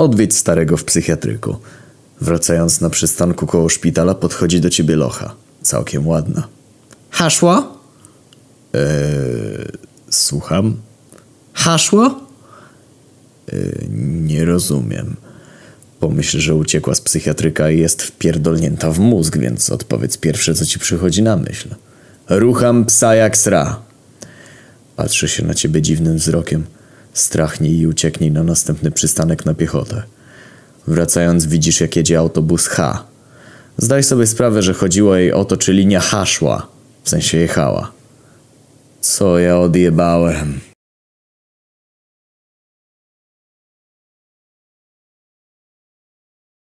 Odwiedź starego w psychiatryku. Wracając na przystanku koło szpitala podchodzi do ciebie locha. Całkiem ładna. Haszło? Słucham? Haszło? Nie rozumiem. Pomyśl, że uciekła z psychiatryka i jest wpierdolnięta w mózg, więc odpowiedz pierwsze, co ci przychodzi na myśl. Rucham psa jak sra. Patrzy się na ciebie dziwnym wzrokiem. Strachnij i ucieknij na następny przystanek na piechotę. Wracając widzisz, jak jedzie autobus H. Zdaj sobie sprawę, że chodziło jej o to, czy linia H szła. W sensie jechała. Co ja odjebałem.